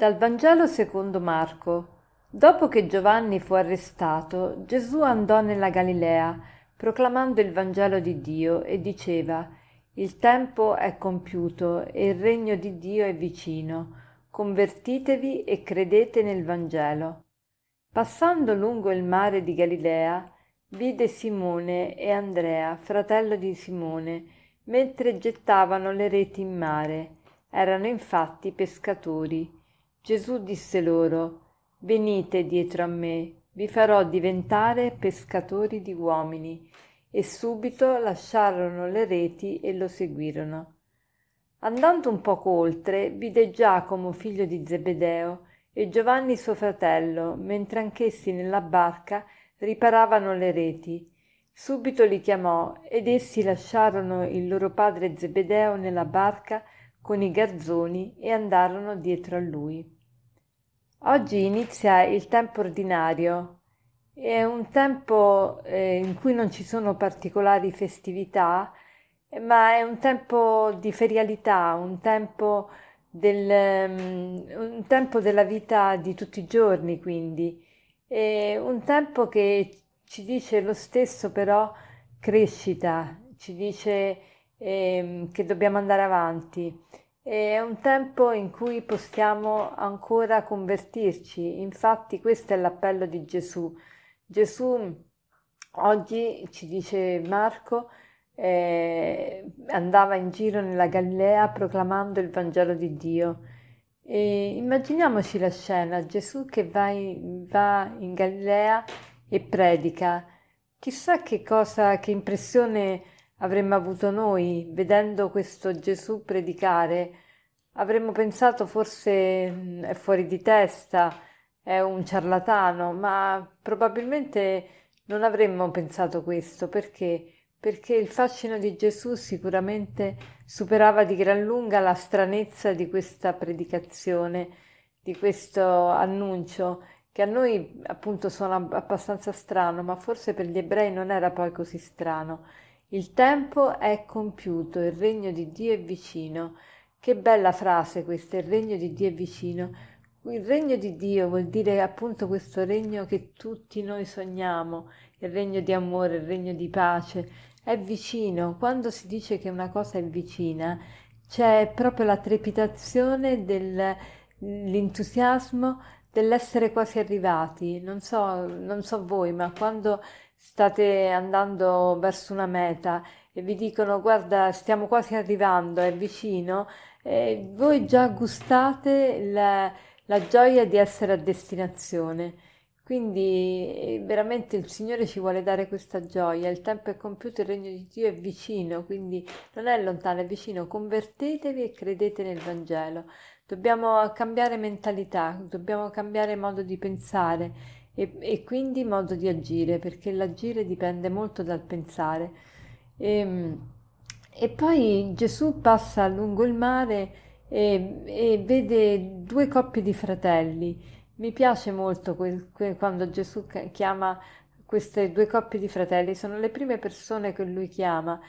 Dal Vangelo secondo Marco. Dopo che Giovanni fu arrestato, Gesù andò nella Galilea, proclamando il Vangelo di Dio e diceva Il tempo è compiuto e il regno di Dio è vicino. Convertitevi e credete nel Vangelo. Passando lungo il mare di Galilea, vide Simone e Andrea, fratello di Simone, mentre gettavano le reti in mare. Erano infatti pescatori. Gesù disse loro, Venite dietro a me, vi farò diventare pescatori di uomini. E subito lasciarono le reti e lo seguirono. Andando un poco oltre, vide Giacomo, figlio di Zebedeo, e Giovanni suo fratello, mentre anch'essi nella barca riparavano le reti. Subito li chiamò, ed essi lasciarono il loro padre Zebedeo nella barca con i garzoni e andarono dietro a lui. Oggi inizia il tempo ordinario, è un tempo eh, in cui non ci sono particolari festività, ma è un tempo di ferialità, un tempo, del, um, un tempo della vita di tutti i giorni, quindi, è un tempo che ci dice lo stesso però crescita, ci dice eh, che dobbiamo andare avanti. È un tempo in cui possiamo ancora convertirci, infatti questo è l'appello di Gesù. Gesù oggi, ci dice Marco, eh, andava in giro nella Galilea proclamando il Vangelo di Dio. E immaginiamoci la scena, Gesù che va in, va in Galilea e predica. Chissà che cosa, che impressione avremmo avuto noi vedendo questo Gesù predicare, avremmo pensato forse mm, è fuori di testa, è un ciarlatano, ma probabilmente non avremmo pensato questo perché perché il fascino di Gesù sicuramente superava di gran lunga la stranezza di questa predicazione, di questo annuncio, che a noi appunto suona abbastanza strano, ma forse per gli ebrei non era poi così strano. Il tempo è compiuto, il regno di Dio è vicino. Che bella frase questa, il regno di Dio è vicino. Il regno di Dio vuol dire appunto questo regno che tutti noi sogniamo, il regno di amore, il regno di pace. È vicino. Quando si dice che una cosa è vicina, c'è proprio la trepidazione dell'entusiasmo dell'essere quasi arrivati. Non so, non so voi, ma quando state andando verso una meta e vi dicono guarda stiamo quasi arrivando, è vicino, e voi già gustate la, la gioia di essere a destinazione. Quindi eh, veramente il Signore ci vuole dare questa gioia, il tempo è compiuto, il regno di Dio è vicino, quindi non è lontano, è vicino. Convertetevi e credete nel Vangelo. Dobbiamo cambiare mentalità, dobbiamo cambiare modo di pensare e, e quindi modo di agire, perché l'agire dipende molto dal pensare. E, ehm, e poi Gesù passa lungo il mare e, e, vede due coppie di fratelli. Mi piace molto que, que, quando Gesù chiama queste due coppie di fratelli, sono le prime persone che lui chiama.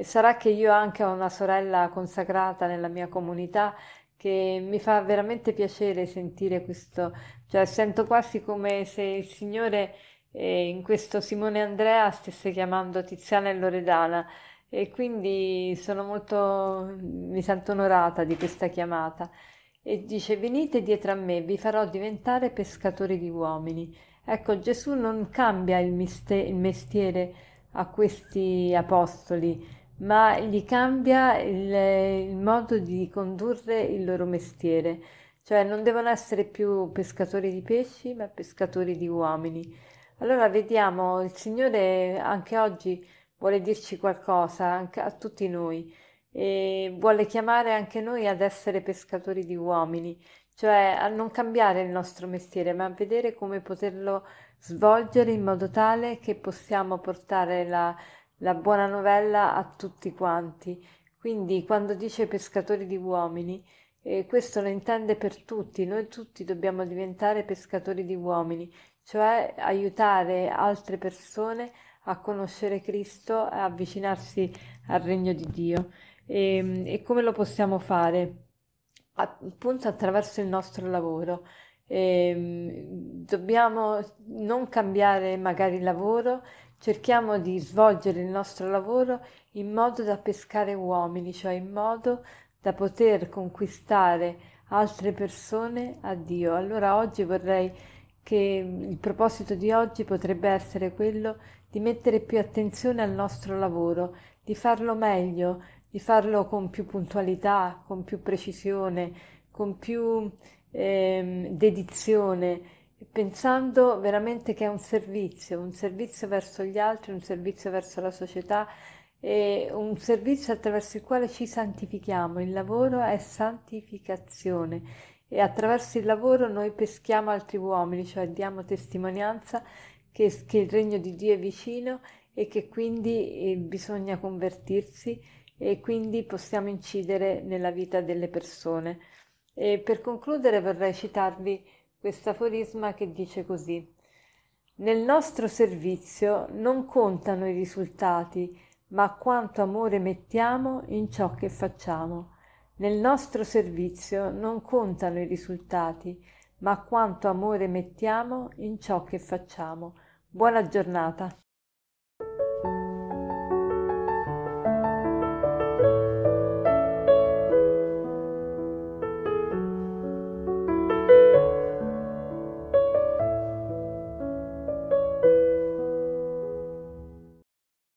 Sarà che io anche ho una sorella consacrata nella mia comunità che mi fa veramente piacere sentire questo, cioè sento quasi come se il Signore eh, in questo Simone Andrea stesse chiamando Tiziana e Loredana. E quindi sono molto, mi sento onorata di questa chiamata. E dice venite dietro a me, vi farò diventare pescatori di uomini. Ecco, Gesù non cambia il, miste- il mestiere a questi apostoli, ma gli cambia il, il modo di condurre il loro mestiere, cioè non devono essere più pescatori di pesci, ma pescatori di uomini. Allora vediamo, il Signore anche oggi vuole dirci qualcosa, a tutti noi, e vuole chiamare anche noi ad essere pescatori di uomini, cioè a non cambiare il nostro mestiere, ma a vedere come poterlo svolgere in modo tale che possiamo portare la la buona novella a tutti quanti. Quindi quando dice pescatori di uomini, eh, questo lo intende per tutti, noi tutti dobbiamo diventare pescatori di uomini, cioè aiutare altre persone a conoscere Cristo, a avvicinarsi al regno di Dio. E, e come lo possiamo fare? appunto attraverso il nostro lavoro. E, ehm, dobbiamo non cambiare magari lavoro, cerchiamo di svolgere il nostro lavoro in modo da pescare uomini, cioè in modo da poter conquistare altre persone a Dio. Allora oggi vorrei che il proposito di oggi potrebbe essere quello di mettere più attenzione al nostro lavoro, di farlo meglio, di farlo con più puntualità, con più precisione, con più eh, dedizione, pensando veramente che è un servizio, un servizio verso gli altri, un servizio verso la società e un servizio attraverso il quale ci santifichiamo. Il lavoro è santificazione e attraverso il lavoro noi peschiamo altri uomini, cioè diamo testimonianza che, che il regno di Dio è vicino e che quindi eh, bisogna convertirsi e quindi possiamo incidere nella vita delle persone. E per concludere vorrei citarvi questo aforisma che dice così. Nel nostro servizio non contano i risultati, ma quanto amore mettiamo in ciò che facciamo. Nel nostro servizio non contano i risultati, ma quanto amore mettiamo in ciò che facciamo. Buona giornata.